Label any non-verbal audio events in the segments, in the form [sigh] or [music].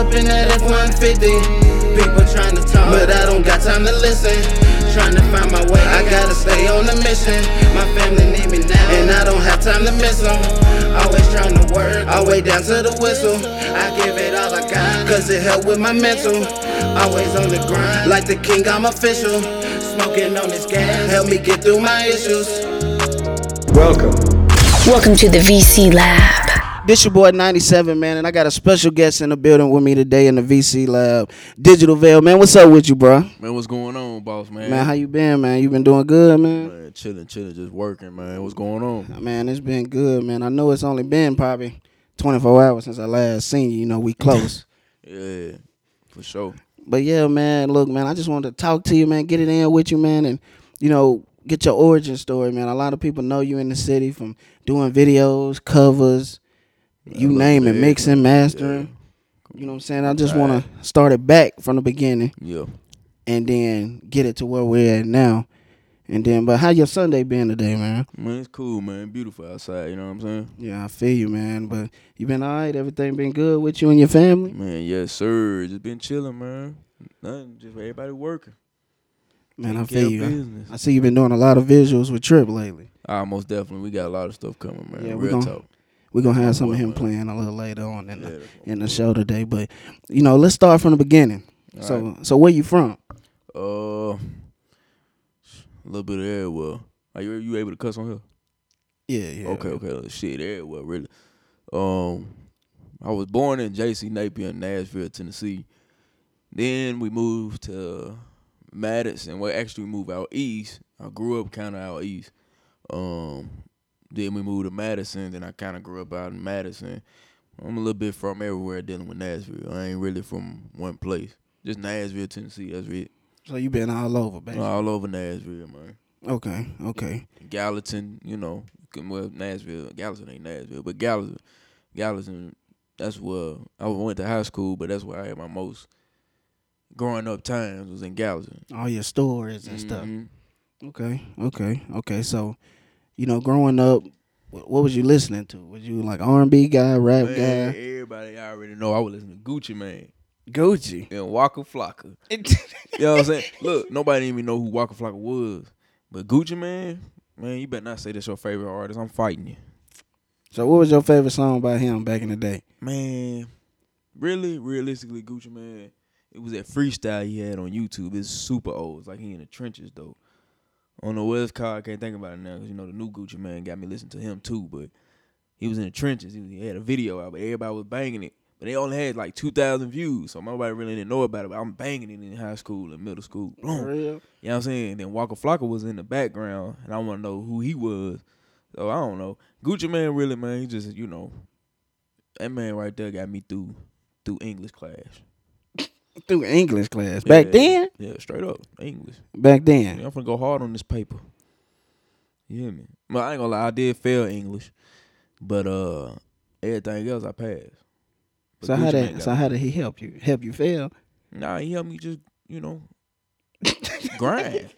up in that F-150. People trying to talk, but I don't got time to listen. Trying to find my way, I gotta stay on the mission. My family need me now, and I don't have time to miss them. Always trying to work, all way down to the whistle. I give it all I got, cause it help with my mental. Always on the grind, like the king, I'm official. Smoking on this gas, help me get through my issues. Welcome. Welcome to the VC Lab. This your boy 97, man, and I got a special guest in the building with me today in the VC Lab. Digital Veil, man. What's up with you, bro? Man, what's going on, boss man? Man, how you been, man? You been doing good, man? Man, chilling, chilling, just working, man. What's going on? Ah, man, it's been good, man. I know it's only been probably 24 hours since I last seen you. You know, we close. [laughs] Yeah, for sure. but yeah, man, look, man, I just wanted to talk to you, man, get it in with you, man, and, you know, get your origin story, man. A lot of people know you in the city from doing videos, covers, you name it, mixing, mastering. You know what I'm saying? I just want to start it back from the beginning Yeah. and then get it to where we're at now. And then, but how your Sunday been today, man? Man, it's cool, man. Beautiful outside, you know what I'm saying? Yeah, I feel you, man. But you been all right? Everything been good with you and your family? Man, yes, sir. Just been chilling, man. Nothing, just everybody working. Man, I feel you. I- business. I see you've been doing a lot of visuals with Trip lately. Ah, most definitely. We got a lot of stuff coming, man. Yeah, we Real gon- talk. We're gonna have some of him playing a little later on in the in the show today. But you know, let's start from the beginning. All so right. so where you from? Uh, a little bit of everywhere. Are you you able to cuss on here? Yeah, yeah. Okay, okay. Shit, everywhere, really. Um, I was born in J.C. Napier in Nashville, Tennessee. Then we moved to Madison. Well, actually, we moved out east. I grew up kind of out east. Um, then we moved to Madison. Then I kind of grew up out in Madison. I'm a little bit from everywhere dealing with Nashville. I ain't really from one place. Just Nashville, Tennessee. That's it. So you been all over, baby. All over Nashville, man. okay, okay. Gallatin, you know, well Nashville, Gallatin ain't Nashville, but Gallatin, Gallatin, that's where I went to high school, but that's where I had my most growing up times was in Gallatin All your stories and stuff. Mhm. Okay, okay, okay. So, you know, growing up, what was you listening to? Was you like R and B guy, rap Man, guy, everybody already know I was listening to Gucci Mane Gucci? and Waka Flocka. [laughs] You know what I'm saying? Look, nobody even know who Waka Flocka was, but Gucci Mane, man, you better not say that's your favorite artist. I'm fighting you. So, what was your favorite song by him back in the day? Man, really, realistically, Gucci Mane, it was that freestyle he had on YouTube. It's super old. It's like he in the trenches though. On the West Coast, I can't think about it now because you know the new Gucci Mane got me listening to him too. But he was in the trenches. He, was- he had a video out, but everybody was banging it. But they only had like two thousand views, so nobody really didn't know about it. But I'm banging it in high school and middle school. Boom. real? You know what I'm saying? Then Waka Flocka was in the background, and I want to know who he was. So I don't know. Gucci Mane, really, man, he just, you know, that man right there got me through through English class. Through English class back Yeah, then. Yeah, straight up English. Back then. Yeah, I'm gonna go hard on this paper. You hear me? Well, I ain't gonna lie, I did fail English, but uh, everything else I passed. But So how Gucci did so me. how did he help you? Help you fail? Nah, he helped me just, you know, [laughs] grind.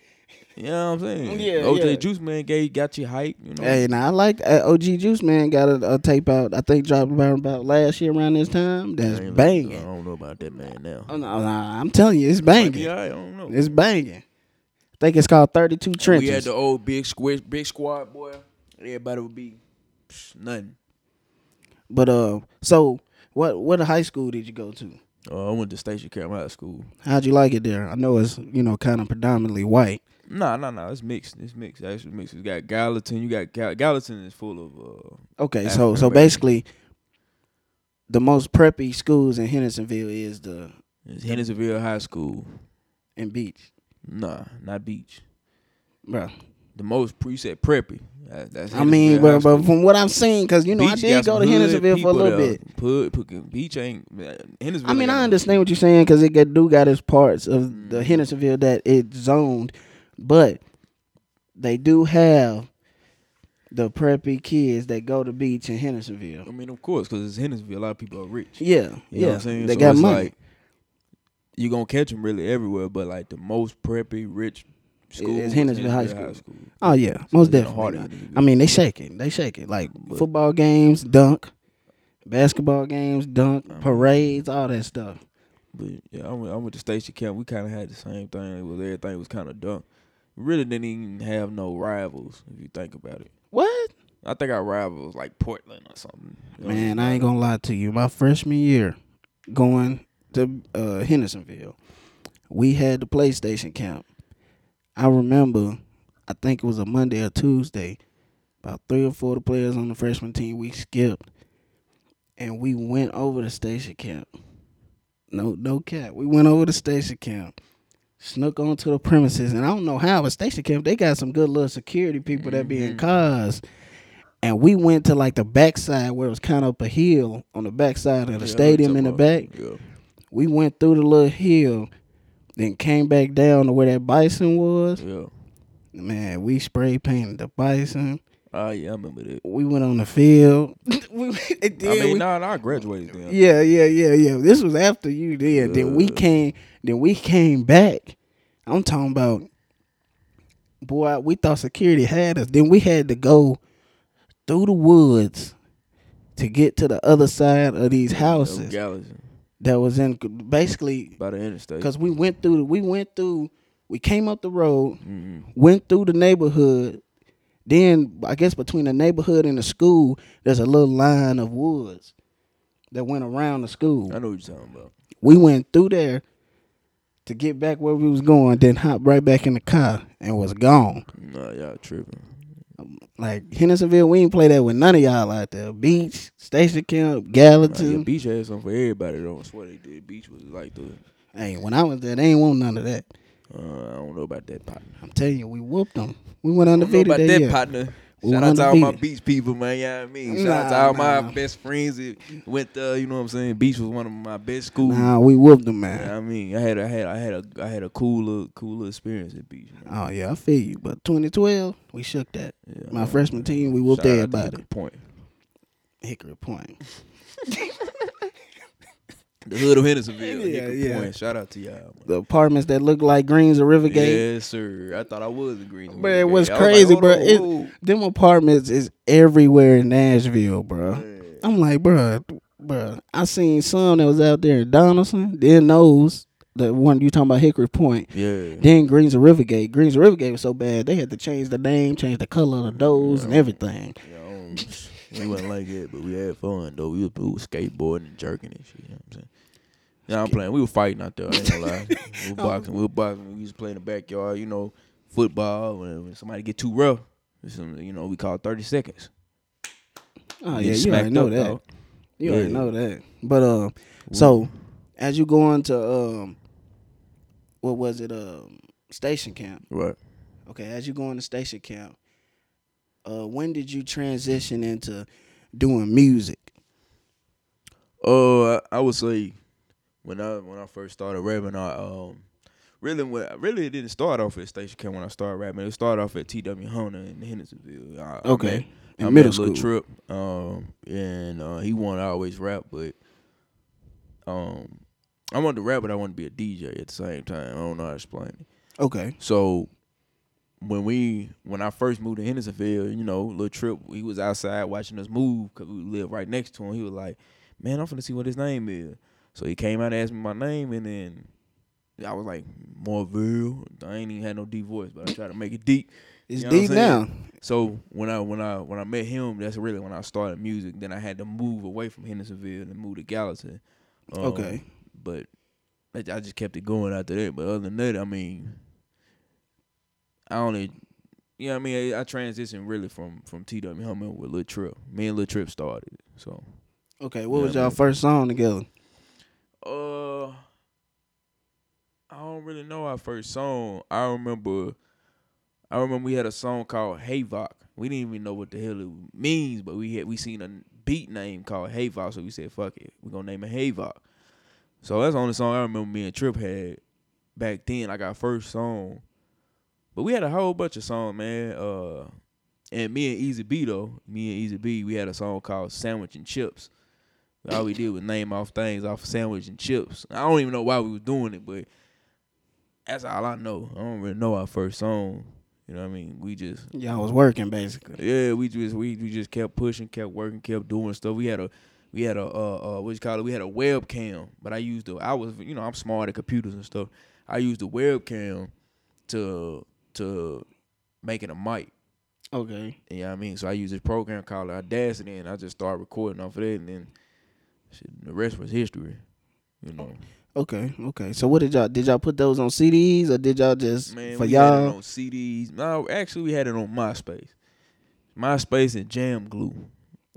You know what I'm saying? Yeah, OJ yeah. Juice Man gave got you hype. You know. Hey, now I like uh, OG Juice Man got a, a tape out. I think dropped about about last year around this time. That's I ain't- I don't know about that man now. Oh no, nah, I'm telling you, it's Might be banging. alright, I don't know. It's banging. I think it's called Thirty Two Trenches. We had the old big squish, big squad boy. Everybody would be psh, nothing. but uh, so what what high school did you go to? Uh, I went to Station Camp High School. How'd you like it there? I know it's you know kind of predominantly white. Nah, no, no. It's mixed. It's mixed. Actually mixed. You got Gallatin. You got Gal- Gallatin is full of. uh Okay, so so basically, the most preppy schools in Hendersonville is the It's Hendersonville High School. in Beach, Nah, not Beach. bro. The most preset preppy. That- That's I mean, but, but from what I've seen, because you know I did go to Hendersonville for a little bit. Put, put, Beach ain't Hendersonville. I mean, ain't I understand what you're saying because it get, do got its parts of the Mm. Hendersonville that it's zoned, but they do have the preppy kids that go to beach in Hendersonville. I mean, of course, because it's Hendersonville. A lot of people are rich. Yeah, You know yeah, what I'm saying? they So got it's money. Like, you gonna catch them really everywhere, but like the most preppy, rich school is Hendersonville High School. School. oh yeah, So most definitely. I mean, they shake it. They shake it like But- football games, dunk. basketball games, dunk parades, all that stuff. But yeah, I went, I went to station camp. We kind of had the same thing. It was everything was kind of dunk. We really didn't even have no rivals if you think about it. What? I think our rival was like Portland or something. You know? Man, I ain't gonna lie to you. My freshman year, going to uh, Hendersonville, we had the PlayStation camp. I remember, I think it was a Monday or Tuesday. About three or four of the players on the freshman team we skipped, and we went over to station camp. No, no cap. We went over to station camp, snuck onto the premises, and I don't know how, but station camp they got some good little security people that be in cars and we went to like the backside where it was kind of up a hill on the backside of the Yeah, stadium in the back. Yeah. We went through the little hill, then came back down to where that bison was. Yeah. Man, we spray painted the bison. Oh yeah, I remember that. We went on the field. [laughs] we, and then I mean, we- nah, nah, I graduated then. yeah, yeah, yeah, yeah. This was after you did. Then we came. Then we came back. I'm talking about. Boy, we thought security had us. Then we had to go through the woods to get to the other side of these That was houses that was in basically by the interstate. because we went through. We went through. We came up the road, Mhm. went through the neighborhood. Then I guess between the neighborhood and the school, there's a little line of woods that went around the school. I know what you're talking about. We went through there to get back where we was going, then hopped right back in the car and was gone. Nah, y'all tripping. Like Hendersonville, we ain't play that with none of y'all out there. Beach, Station Camp, Nah, Gallatin. Beach had something for everybody though. I swear they did. Beach was like the. hey, when I was there, they ain't want none of that. Uh, I don't know about that partner. I'm telling you, we whooped them. We went I don't know about that, that partner. We Shout out to all my beach people, man. Yeah, you know what I mean. Shout out to Nah, all my best friends that went. You know what I'm saying. Beach was one of my best schools. Nah, we whooped them, You man. know I mean, I had, I had, I had a, I had a cooler, cooler experience at beach. man. Oh yeah, I feel you. But 2012, we shook that. Yeah, My man. freshman team, we whooped Shout everybody. Hickory Point. Hickory Point. [laughs] The hood of Hendersonville. Yeah, Hickory yeah. Point. Shout out to y'all. Man. The apartments that look like Greens or Rivergate. Yes, sir. I thought I was in Green. Bro, it was crazy, bro. It- Them apartments is everywhere in Nashville, bro. I'm like, bro, bro. I seen some that was out there in Donelson, then those, the one you talking about Hickory Point, yeah. then Greens and Rivergate. Greens and Rivergate was so bad they had to change the name, change the color of the doors and everything. [laughs] Yeah, we wasn't like that, but we had fun though. We was, we was skateboarding and jerking and shit. You know what I'm saying? Yeah, I'm playing. We were fighting out there. I ain't gonna lie. [laughs] We were boxing. We were boxing. We used to play in the backyard. You know, football. When, somebody get too rough, some, you know, we call it 30 seconds. Oh yeah, you already know up, that. dog. You already know that. But uh, so as you go into um, what was it? Um, station camp. Right. Okay, as you go into station camp, uh, when did you transition into doing music? Uh, I would say when I when I first started rapping, I um really when really it didn't start off at Station Camp when I started rapping. It started off at T.W. Hunter in Hendersonville. I, I Okay, met- in I middle school. Trip, um, and uh, he wanted to always rap, but um, I wanted to rap, but I wanted to be a DJ at the same time. I don't know how to explain it. Okay, So when we when I first moved to Hendersonville, you know, little trip, he was outside watching us move because we lived right next to him. He was like, "Man, I'm finna see what his name is." So he came out and asked me my name, and then I was like, "Morville." I ain't even had no deep voice, but I tried to make it deep. it's You know deep now. So when I when I when I met him, that's really when I started music. Then I had to move away from Hendersonville and move to Gallatin. Um, Okay. but I just kept it going after that. But other than that, I mean, I only, you know, what I mean, I, I transitioned really from from TW Hunter with Lil Trip. Me and Lil Trip started. So, Okay, what Yeah, was y'all man. first song together? Uh, I don't really know our first song. I remember, I remember we had a song called Havok. We didn't even know what the hell it means, but we had we seen a beat name called Havok, so we said, "Fuck it, we're gonna name it Havok." So that's the only song I remember me and Trip had back then. Like our first song, but we had a whole bunch of songs, man. Uh, and me and Easy B though, me and Easy B, we had a song called Sandwich and Chips. All we did was name off things off of sandwich and chips. I don't even know why we were doing it, but that's all I know. I don't really know our first song. You know what I mean? We just Y'all was working basically. yeah, we just we, we just kept pushing, kept working, kept doing stuff. We had a we had a uh, uh what you call it? We had a webcam, but I used the I was you know I'm smart at computers and stuff. I used the webcam to to make it a mic. Okay. You know what I mean? So I used this program called Audacity, and I just started recording off of that, and then shit, the rest was history. You know, Okay. Okay. So what did y'all did y'all put those on CDs or did y'all just man, for we had it y'all? on CDs. No, actually, we had it on MySpace, MySpace and Jam Glue.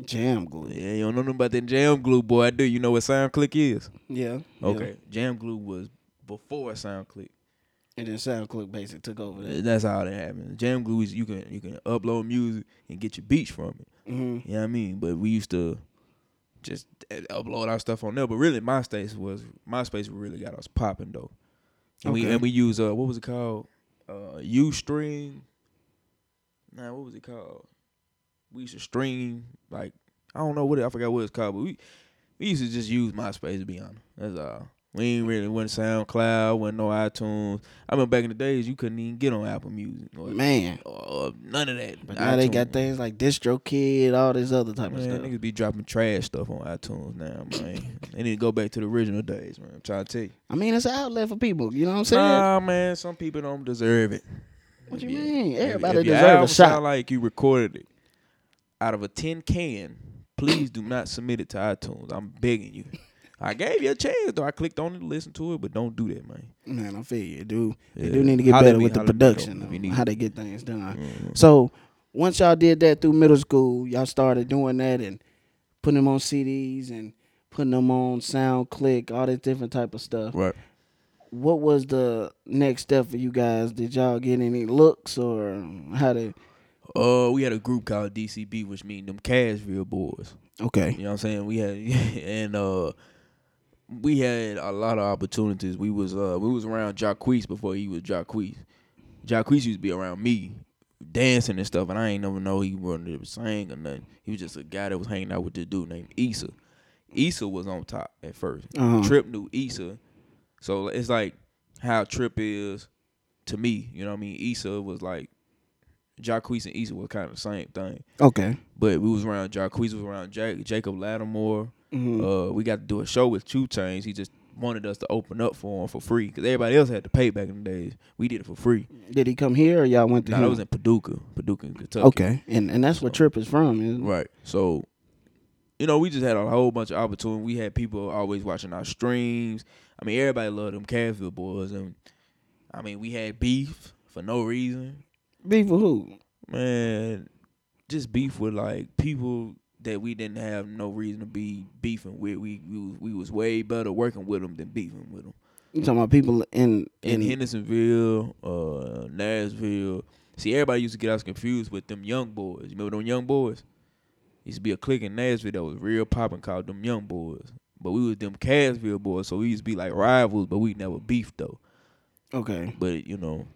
Jam glue. Yeah, you don't know nothing about that Jam Glue, boy. I do. You know what SoundClick is? Yeah. yeah. Okay, Jam Glue was before SoundClick. And then SoundClick basically took over that. That's how that happened. Jam Glue is you can you can upload music and get your beats from it. hmm You know what I mean? But we used to just upload our stuff on there. But really, MySpace was MySpace really got us popping though. And we and we use uh what was it called? Uh Ustream. Nah, what was it called? We used to stream like I don't know what it, I forgot what it's called, but we we used to just use MySpace to be honest. That's all. We ain't really went SoundCloud, went no iTunes. I remember back in the days you couldn't even get on Apple Music or, Man. or none of that. But now they got things like DistroKid, all this other type of stuff. niggas be dropping trash stuff on iTunes now, man. they need to go back to the original days, man. I'm trying to tell you. I mean, it's an outlet for people. You know what I'm saying? Nah, man, some people don't deserve it. what you mean? if- Everybody if deserves a shot. Sound like you recorded it out of a tin can. Please do not submit it to iTunes. I'm begging you. I gave you a chance though. I clicked on it to listen to it, but don't do that, man. Man, I feel you. Do they do need to get at better me, with the though, production, of need how they get things done. Mhm. So once y'all did that through middle school, y'all started doing that and putting them on CDs and putting them on SoundClick, all this different type of stuff. Right. What was the next step for you guys? Did y'all get any looks or how to? Uh, we had a group called DCB, which mean them Cashville boys. Okay, You know what I'm saying? We had [laughs] and uh we had a lot of opportunities. We was uh we was around Jacquees before he was Jacquees. Jacquees used to be around me dancing and stuff, and I ain't never know he wanted to sing or nothing. He was just a guy that was hanging out with this dude named Issa. Issa was on top at 1st Uh-huh. Trip knew Issa, so it's like how Trip is to me. You know what I mean? Issa was like Jacquees and Issa were kind of the same thing. okay. But we was around Jacquees was around Jake, Jacob Lattimore. Mhm. Uh, we got to do a show with 2 Chainz. He just wanted us to open up for him for free because everybody else had to pay back in the days. We did it for free. Did he come here or y'all went to Nah, him? that was in Paducah, Paducah, Kentucky. okay, and and that's where Trip is from. Isn't it? Right. So, you know, we just had a whole bunch of opportunity. We had people always watching our streams. I mean, everybody loved them Cashville boys, and I mean, we had beef for no reason. Beef with who? Man, just beef with like people that we didn't have no reason to be beefing with. We we was, we was way better working with them than beefing with them. You talking about people in In in, Hendersonville, uh, Nashville. See, everybody used to get us confused with them young boys. You remember them young boys? Used to be a clique in Nashville that was real popping called them young boys. But we was them Cashville boys, so we used to be like rivals, but we never beefed though. Okay. But you know,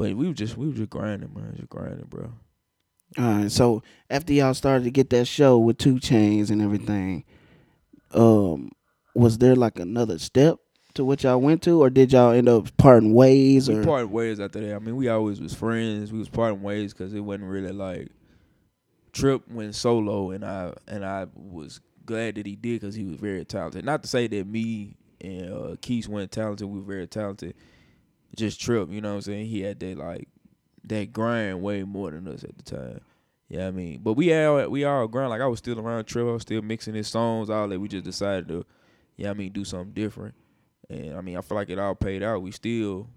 but we were just we was just grinding, man, just grinding, bro. All right. So after y'all started to get that show with 2 Chainz and everything, um, was there like another step to what y'all went to, or did y'all end up parting ways? We parted ways after that. I mean, we always was friends. We was parting ways because it wasn't really like Trip went solo, and I and I was glad that he did because he was very talented. Not to say that me and uh, Keith weren't talented. We were very talented. Just Trip, you know what I'm saying? He had that like that grind way more than us at the time. Yeah, I mean, but we all we all grind. Like I was still around Trip. I was still mixing his songs. All that. We just decided to, yeah, I mean, do something different. And I mean, I feel like it all paid out. We still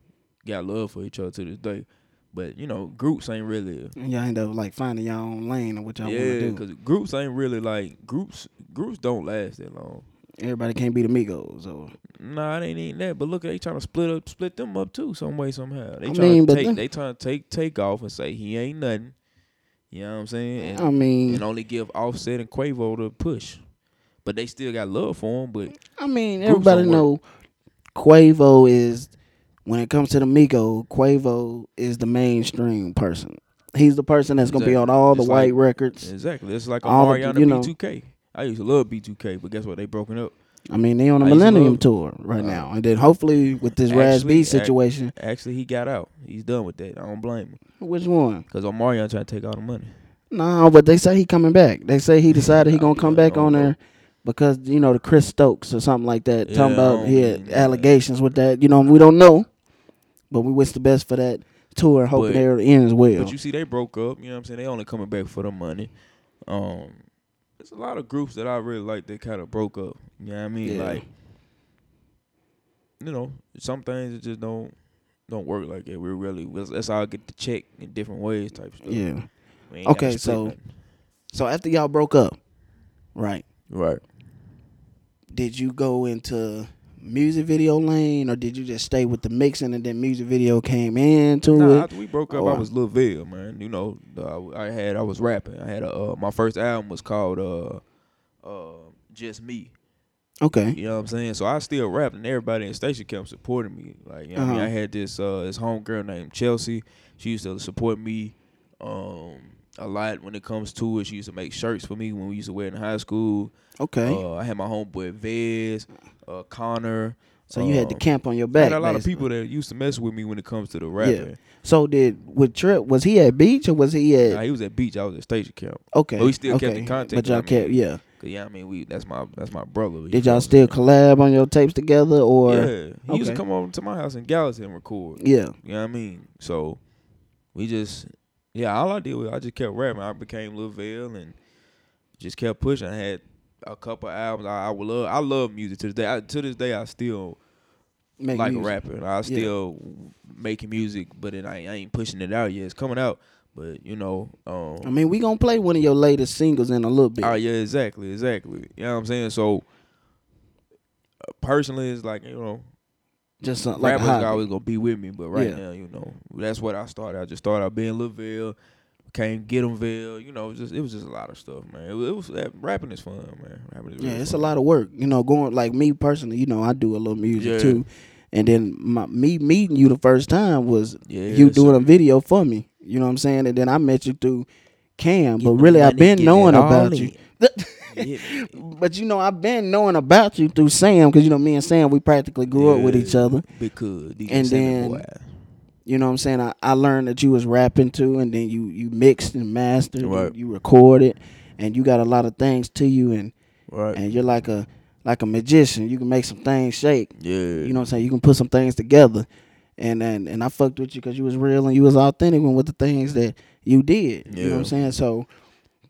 got love for each other to this day. But you know, groups ain't really y'all end up like finding y'all own lane of what y'all want to do. because groups ain't really like groups. Groups don't last that long. Everybody can't be the Migos. Or Nah, it ain't even that. But look, they trying to split up, split them up too, some way, somehow. They I trying mean, to take, they trying to take take off and say he ain't nothing. You know what I'm saying? And, I mean, and only give Offset and Quavo the push. But they still got love for him. But I mean, everybody know Quavo is when it comes to the Migo, Quavo is the mainstream person. He's the person that's gonna be on all the It's white like- records. exactly, it's like All the- you know- B2K. I used to love B2K, but guess what? They broken up. I mean, they on a I to Millennium tour right Uh, now, and then hopefully with this Raz B situation, Actually, he got out. He's done with that. I don't blame him. which one? Because Omarion trying to take all the money. No, but they say he coming back. They say he decided he gonna come back on there because you know the Chris Stokes or something like that. Yeah, talking about he had allegations with that. You know, we don't know, but we wish the best for that tour. Hoping But- they'll well. But you see, they broke up. You know what I'm saying? They only coming back for the money. Um, there's a lot of groups that I really like that kind of broke up. You know what I mean? Yeah. Like, you know, some things that just don't don't work like that. We really let's all get the check in different ways, type stuff. yeah. We ain't gotta Okay, so- nothing. So after y'all broke up, right? right. Did you go into music video lane or did you just stay with the mixing and then music video came into Nah, it? after we broke up, Or- I was Lil Ville, man. You know, uh, I had I was rapping. I had a uh, my first album was called uh, uh, Just Me. Okay. You know what I'm saying? So I still rapping. and everybody in station kept supporting me. Like, you know what I mean? Uh-huh. I had this uh this homegirl named Chelsea. She used to support me um a lot when it comes to it. She used to make shirts for me when we used to wear in high school. Okay. Uh, I had my homeboy Vez, uh, Connor. so you had the um, camp on your I back. had a lot of people that used to mess with me when it comes to the rapping. So did with Trip was he at beach or was he at Nah, he was at beach. I was at station camp. okay? but we still kept in contact, But y'all I kept yeah. Yeah, I mean we that's my that's my brother. Did y'all still collab on your tapes together or yeah, he used to come over to my house in Gallatin and record. yeah? You know what I mean? So we just yeah, all I did was I just kept rapping. I became Lil Vale and just kept pushing. I had a couple albums. I, I would love I love music to this day. I, to this day I still Make like music. rapping. I still making music, but it, I, ain't- I ain't pushing it out yet. It's coming out. But you know, um I mean, we gonna play one of your latest singles in a little bit. Oh yeah, exactly, exactly. You know what I'm saying? So uh, personally, it's like you know, Just something like a rappers always gonna be with me. But right Yeah. now, you know, that's what I started. I just started out being Littleville, became Get'emville. You know, it was just it was just a lot of stuff, man. It was, it was uh, rapping is fun, man. Rapping is Yeah, really it's a lot of work. You know, going like me personally. You know, I do a little music Yeah. too, and then my me meeting you the first time was Yeah, you doing a video for me. You know what I'm saying? And then I met you through Cam, Get but really I've been knowing about you. [laughs] Yeah. But you know, I've been knowing about you through Sam because you know me and Sam we practically grew up with each other. Because And then-. You know what I'm saying? I, I learned that you was rapping too, and then you you mixed and mastered, Right. and you recorded, and you got a lot of things to you, and right, and you're like a like a magician. You can make some things shake. yeah, You know what I'm saying? You can put some things together. And and, and I fucked with you because you was real and you was authentic with the things that you did. Yeah. You know what I'm saying? So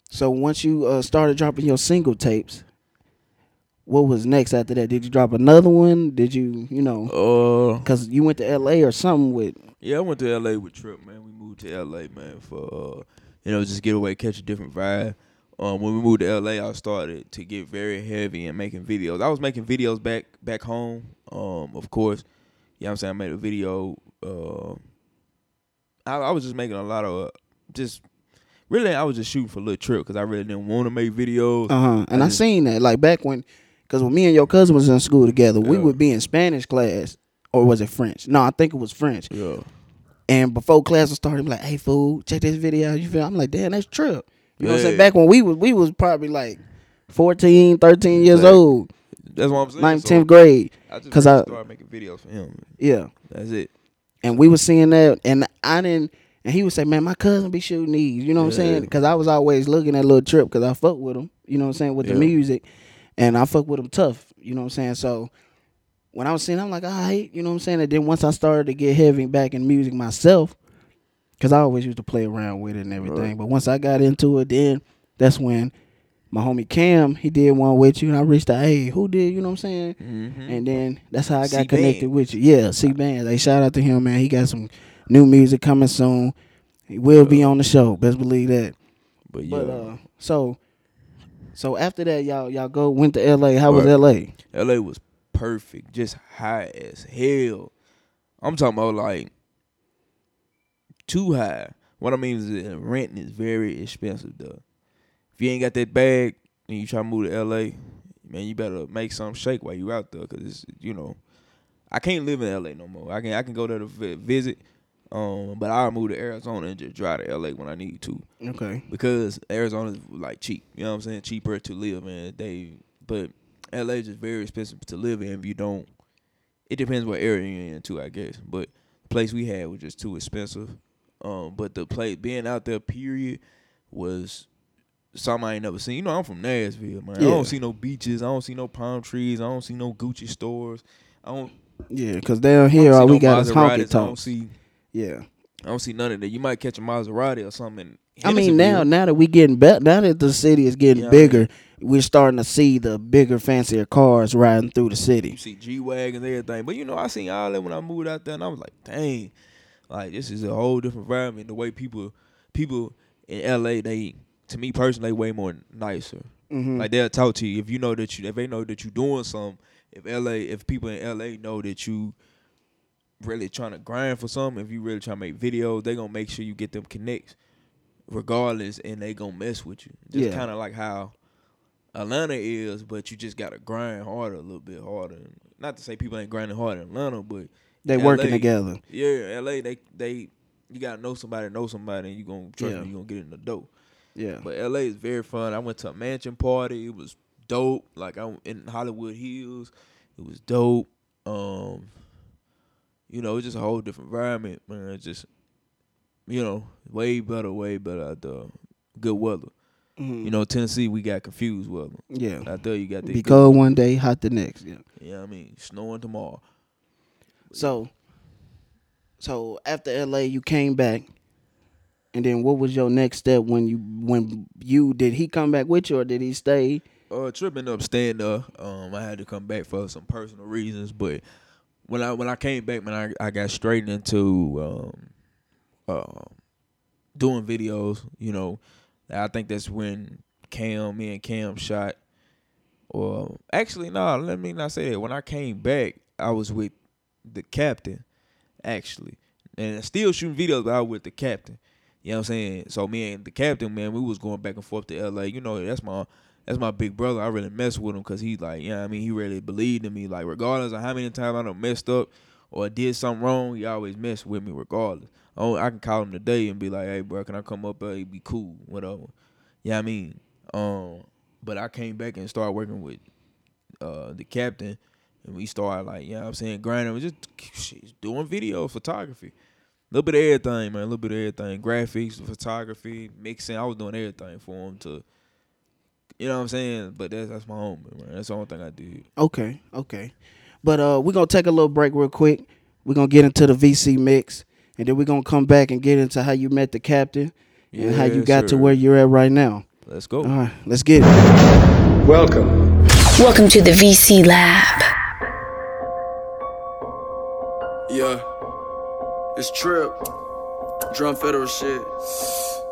so once you uh, started dropping your single tapes, what was next after that? Did you drop another one? Did you, you know, Uh, because you went to LA or something with Yeah, I went to LA with Trip, man. We moved to LA, man, for uh, you know, just get away, catch a different vibe. Um, when we moved to LA, I started to get very heavy in making videos. I was making videos back back home, um, of course. You know I'm saying? I made a video. Uh, I, I was just making a lot of uh, just really, I was just shooting for a little trip because I really didn't want to make videos. uh huh. And I, just- seen that like back when, because when me and your cousin was in school together, we would be in Spanish class or was it French? No, I think it was French. yeah, And before class was starting, like, "Hey, fool, check this video out." You feel? I'm like, "Damn, that's trip." You know what I'm saying? Yeah. Back when we was we was probably like 14, 13 years old, that's what I'm saying. ninth, So, tenth grade. I just 'cause I- started making videos for him. Yeah, That's it. and we was seeing that, and I didn't. And he would say, "Man, my cousin be shooting these." You know what I'm Yeah. saying? Because I was always looking at little trip because I fuck with him. You know what I'm saying with the Yeah. music, and I fuck with him tough. You know what I'm saying? So when I was seeing, I'm like, all right, you know what I'm saying. And then once I started to get heavy back in music myself, because I always used to play around with it and everything. Right. But once I got into it, then that's when my homie Cam he did one with you, and I reached out, hey, who did? You know what I'm saying? Mm-hmm. And then that's how I got C-Band. connected with you. Yeah, C Band. They shout out to him, man. He got some new music coming soon. He will be on the show. Best believe that. but yeah, But uh, so so after that, y'all y'all go went to L.A. How was. L.A.? LA was perfect, just high as hell. I'm talking about like too high. What I mean is that rent is very expensive though. If you ain't got that bag and you try to move to LA, man, you better make some shake while you out there because it's you know, I can't live in LA no more. I can I can go there to visit, um, but I'll move to Arizona and just drive to LA when I need to Okay. because Arizona's like cheap. You know what I'm saying? Cheaper to live in. They but LA is just very expensive to live in if you don't. It depends what area you're in too, I guess. But the place we had was just too expensive. Um, but the place being out there, period, was something I ain't never seen. You know, I'm from Nashville, man. Yeah. I don't see no beaches. I don't see no palm trees. I don't see no Gucci stores. I don't. Yeah, because down here all we no got is honky Maseratis. I don't see. Yeah. I don't see none of that. You might catch a Maserati or something. I mean, now Hendersonville. now that we getting better, now that the city is getting Yeah, I bigger, we're starting to see the bigger, fancier cars riding through the you city. see G wagons, and everything. But you know, I seen all that when I moved out there, and I was like, dang, like this is a whole different environment. The way people, people in LA, they to me personally, way more nicer. Mhm. Like they'll talk to you if you know that you if they know that you doing something. If LA, if people in LA know that you really trying to grind for something, if you really trying to make videos, they gonna make sure you get them connects, regardless, and they gonna mess with you. Just Yeah. kind of like how Atlanta is, but you just gotta grind harder, a little bit harder. Not to say people ain't grinding hard in Atlanta, but They LA working together. Yeah, LA, they they you gotta know somebody, know somebody, and you gonna trust Yeah. me, you gonna get in the dope. Yeah. But LA is very fun. I went to a mansion party. It was dope. Like I'm in Hollywood Hills. It was dope. Um, you know, it's just a whole different environment, man. It's just, you know, way better, way better out there. Good weather. Mhm. You know, Tennessee, we got confused weather. yeah. Out there, you got the Be cold one day, hot the next. Yeah. Yeah, I mean, snowing tomorrow. So, so after LA, you came back, and then what was your next step when you when you did he come back with you or did he stay? Uh, tripping up staying there. Um, I had to come back for some personal reasons, but when I when I came back, man, I, I got straight into um, uh, doing videos. You know, I think that's when Cam, me and Cam shot. Or actually, no, let me not say that. When I came back, I was with the captain, actually, and still shooting videos, but I was with the captain. You know what I'm saying? So me and the captain, man, we was going back and forth to LA. You know, that's my that's my big brother. I really mess with him because he like, you know I mean, he really believed in me. Like regardless of how many times I done messed up or did something wrong, he always messed with me regardless. I, I can call him today and be like, hey bro, can I come up? He'd be cool, whatever. Yeah, I mean, um, but I came back and started working with uh the captain and we started like, you know what I'm saying, grinding, We just doing video, photography. A little bit of everything, man. A little bit of everything. Graphics, photography, mixing. I was doing everything for him to, you know what I'm saying. But that's that's my home, man. That's the only thing I did. Okay, okay. But uh, we're gonna take a little break real quick. We're gonna get into the VC mix, and then we're gonna come back and get into how you met the captain and how you Yes, got to where you're at right now. Let's go. All right, let's get it. Welcome. Welcome to the VC Lab. Yeah. It's Trip. Drum federal shit.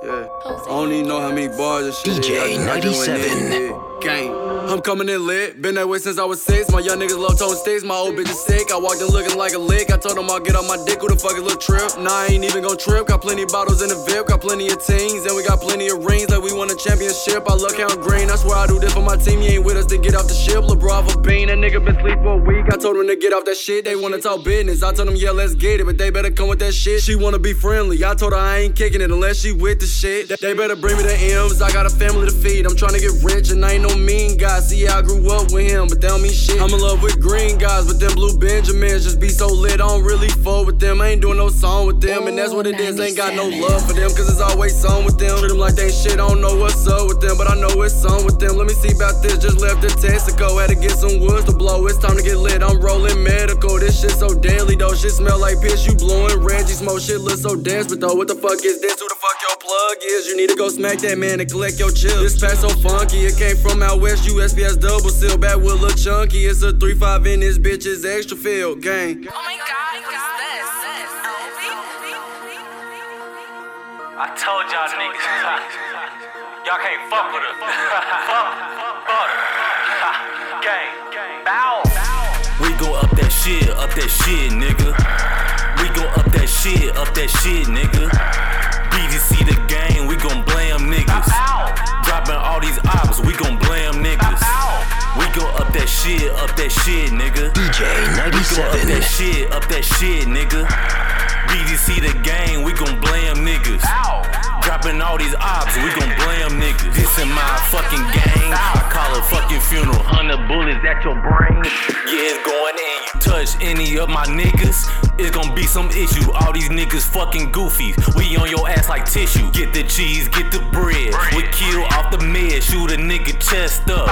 Yeah. I don't even know how many bars this shit DJ is. I just- I just went 97. I'm coming in lit. Been that way since I was six. My young niggas love tone sticks. My old bitch is sick. I walked in looking like a lick. I told them I'll get on my dick. Who the fuck is little trip? Nah, I ain't even gon' trip. Got plenty bottles in the VIP. Got plenty of teams. And we got plenty of rings. Like we won a championship. I look count green. That's where I do this for my team. You ain't with us to get off the ship. LeBron for bean. That nigga been sleep for a week. I told him to get off that shit. They wanna talk business. I told them, yeah, let's get it. But they better come with that shit. She wanna be friendly. I told her I ain't kicking it unless she with the shit. They better bring me the M's. I got a family to feed. I'm trying to get rich and I ain't no mean guy. See, I grew up with him, but they don't mean shit. I'm in love with green guys, but them blue Benjamins just be so lit. I don't really fuck with them. I ain't doing no song with them. And that's what it is. Ain't got no love for them, cause it's always song with them. Treat them like they ain't shit. I don't know what's up with them, but I know it's song with them. Let me see about this. Just left the Texaco. Had to get some woods to blow. It's time to get lit. I'm rolling medical. This shit so deadly though. Shit smell like piss. You blowing Reggie smoke. Shit look so desperate though. What the fuck is this? Who the fuck your plug is? You need to go smack that man and collect your chips. This pack so funky. It came from out west. USPS double seal. Back with Lil Chunky. It's a 3-5 in this bitch. It's extra field. Gang. Oh my god, what's this? I told y'all niggas, [laughs] y'all can't fuck with her. [laughs] fuck, fuck her. [laughs] Gang, bow. We gon' up that shit, up that shit, nigga. We gon' up that shit, up that shit, nigga. BDC the game, we gon' blam niggas. Dropping all these ops, we gon' blam niggas. We gon' up that shit, up that shit, nigga. DJ We gon' up that shit, up that shit, nigga. BDC the game, we gon' blame niggas. Dropping all these ops, we gon' blame niggas. This in my fucking gang, I call it fucking funeral. Hundred bullets at your brain, yeah, it's going in you. Touch any of my niggas, it's gonna be some issue. All these niggas fucking goofies. We on your ass like tissue. Get the cheese, get the bread. We kill off the med, shoot a nigga chest up.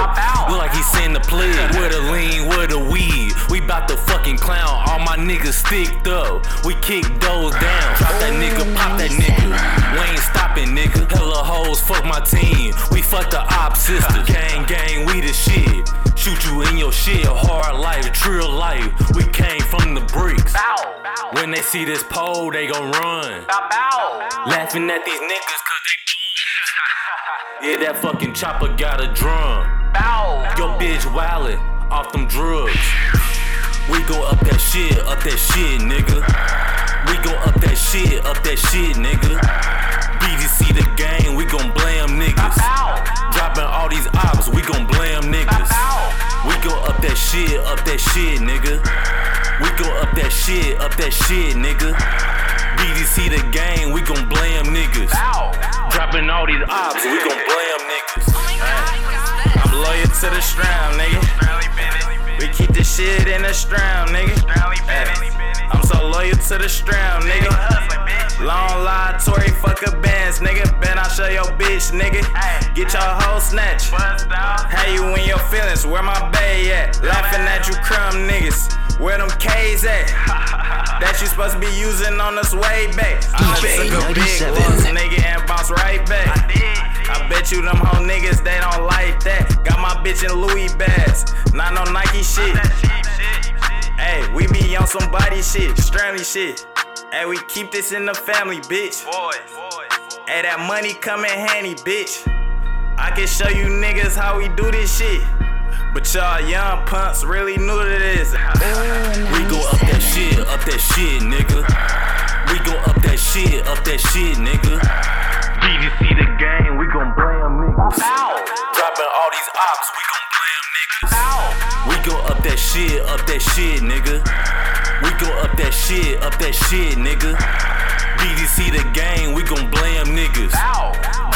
Look like he send the pledge. With the lean, with the weed. We bout to fucking clown. All my niggas sticked up. We kick those down. Drop that nigga, pop that nigga. We ain't stopping, nigga. Hella hoes, fuck my team. We fuck the op sisters. Gang, gang, we the shit. Shoot you in your shit. Hard life, trill life. We came from the bricks. When they see this pole, they gon' run. Laughing at these niggas cause they Yeah, that fucking chopper got a drum. Yo, bitch wildin' off them drugs. We go up that shit, up that shit, nigga. We go up that shit, up that shit, nigga. BDC the game, we gon' blame niggas. Dropping all these ops, we gon' blame niggas. Up that shit, up that shit, nigga. We go up that shit, up that shit, nigga. BDC the game, we gon' blame niggas. Dropping all these ops, we gon' blame niggas. I'm loyal to the strum, nigga. We keep this shit in the strum, nigga. Hey, I'm so loyal to the strum, nigga. Long line, Tory, fuck a bands, nigga. Bet I'll show your bitch, nigga. Get your whole snatch. How you in your feelings? Where my bay at? Laughing at you crumb niggas. Where them K's at? That you supposed to be using on us way back. I done DJ took a big 97. loss, nigga, and bounce right back. I bet you them whole niggas, they don't like that. Got my bitch in Louis bags, not no Nike shit. Hey, we be on some body shit, Stanley shit. Hey, we keep this in the family, bitch. Hey, that money come in handy, bitch. I can show you niggas how we do this shit. But y'all young punks really new to this. We go up that shit, up that shit, nigga. We go up that shit, up that shit, nigga. BDC the game, we gon' blame niggas. Dropping all these ops, we gon' blame niggas. We go up that shit, up that shit, nigga. We go up that shit, up that shit, nigga. BDC the game, we gon' blame niggas.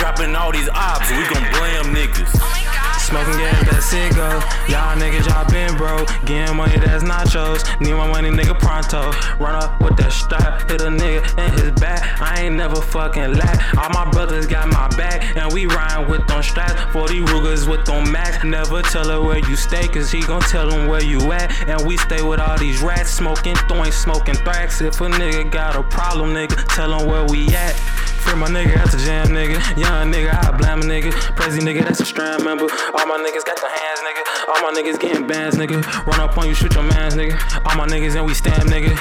Dropping all these ops, we gon' blame niggas. Smoking gas, that's it go. Y'all niggas, y'all been broke. Getting money, that's nachos. Need my money, nigga, pronto. Run up with that strap, hit a nigga in his back. I ain't never fucking lack. All my brothers got my back, and we ride with them straps. 40 Rugers with them max. Never tell her where you stay, cause he gon' tell him where you at. And we stay with all these rats, smoking throwing, smoking thrax. If a nigga got a problem, nigga, tell him where we at. Free my nigga, that's a jam nigga. Young nigga, I blame a nigga. Prezi nigga, that's a strand member. All my niggas got the hands, nigga. All my niggas getting bands, nigga. Run up on you, shoot your mans, nigga. All my niggas and we stab, nigga.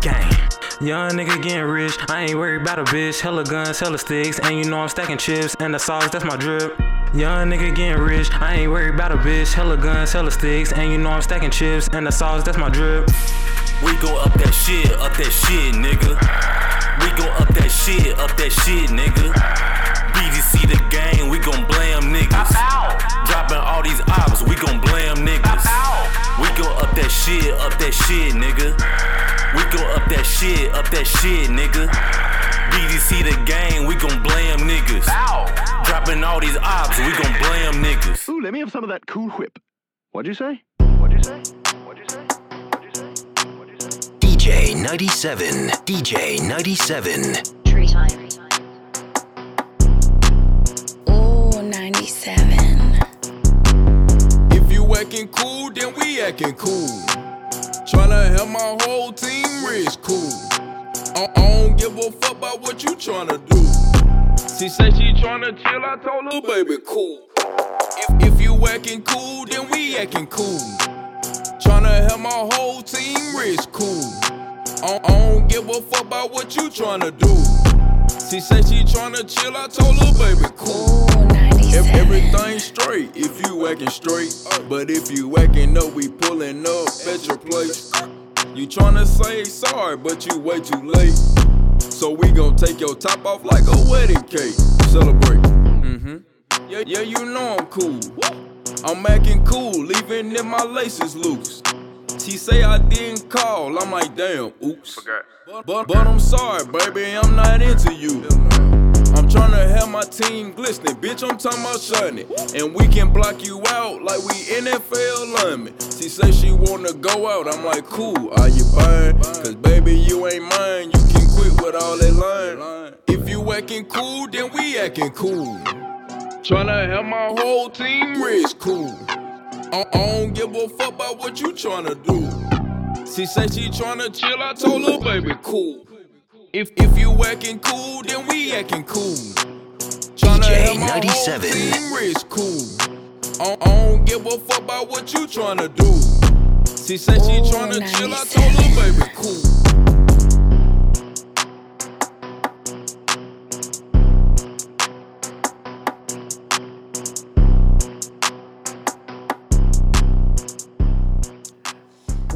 Gang. Young nigga getting rich. I ain't worried about a bitch. Hella guns, hella sticks. And you know I'm stacking chips. And the sauce, that's my drip. Young nigga getting rich. I ain't worried about a bitch. Hella guns, hella sticks. And you know I'm stacking chips. And the sauce, that's my drip. We go up that shit, up that shit, nigga. We go up that shit, up that shit, nigga. BDC the game, we gon' blame niggas. Dropping all these ops, we gon' blame niggas. We go up that shit, up that shit, nigga. We go up that shit, up that shit, nigga. BDC the game, we gon' blame niggas. Dropping all these ops, we gon' blame niggas. Ooh, let me have some of that cool whip. What'd you say? What'd you say? DJ 97. DJ 97. Tree time. Ooh, 97. If you acting cool, then we acting cool. Tryna help my whole team rich, cool. I, I don't give a fuck about what you tryna do. She say she tryna chill, I told her, baby, cool. If, if you acting cool, then we acting cool. Tryna help my whole team rich, cool. I, I don't give a fuck about what you tryna do. She say she tryna chill, I told her, baby, cool. If everything straight, if you acting straight. But if you acting up, we pulling up at your place. You tryna say sorry, but you way too late. So we gon' take your top off like a wedding cake. Celebrate. Mm-hmm. Yeah, yeah, you know I'm cool. I'm acting cool, even if my laces loose. She say I didn't call, I'm like, damn, oops. But, but, I'm sorry, baby, I'm not into you. I'm tryna have my team glistening, bitch. I'm talking about shining. And we can block you out like we NFL linemen. She say she wanna go out, I'm like, cool, are you buying? Cause baby, you ain't mine. You can quit with all that line. If you acting cool, then we acting cool. Tryna have my whole team rich cool. I, I don't give a fuck about what you tryna do. She say she tryna chill, I told her, baby, cool. If if you acting cool, then we acting cool. Tryna DJ have my 97. whole team rich cool. I, I don't give a fuck about what you tryna do. She say she Ooh, tryna chill, I told her, baby, cool.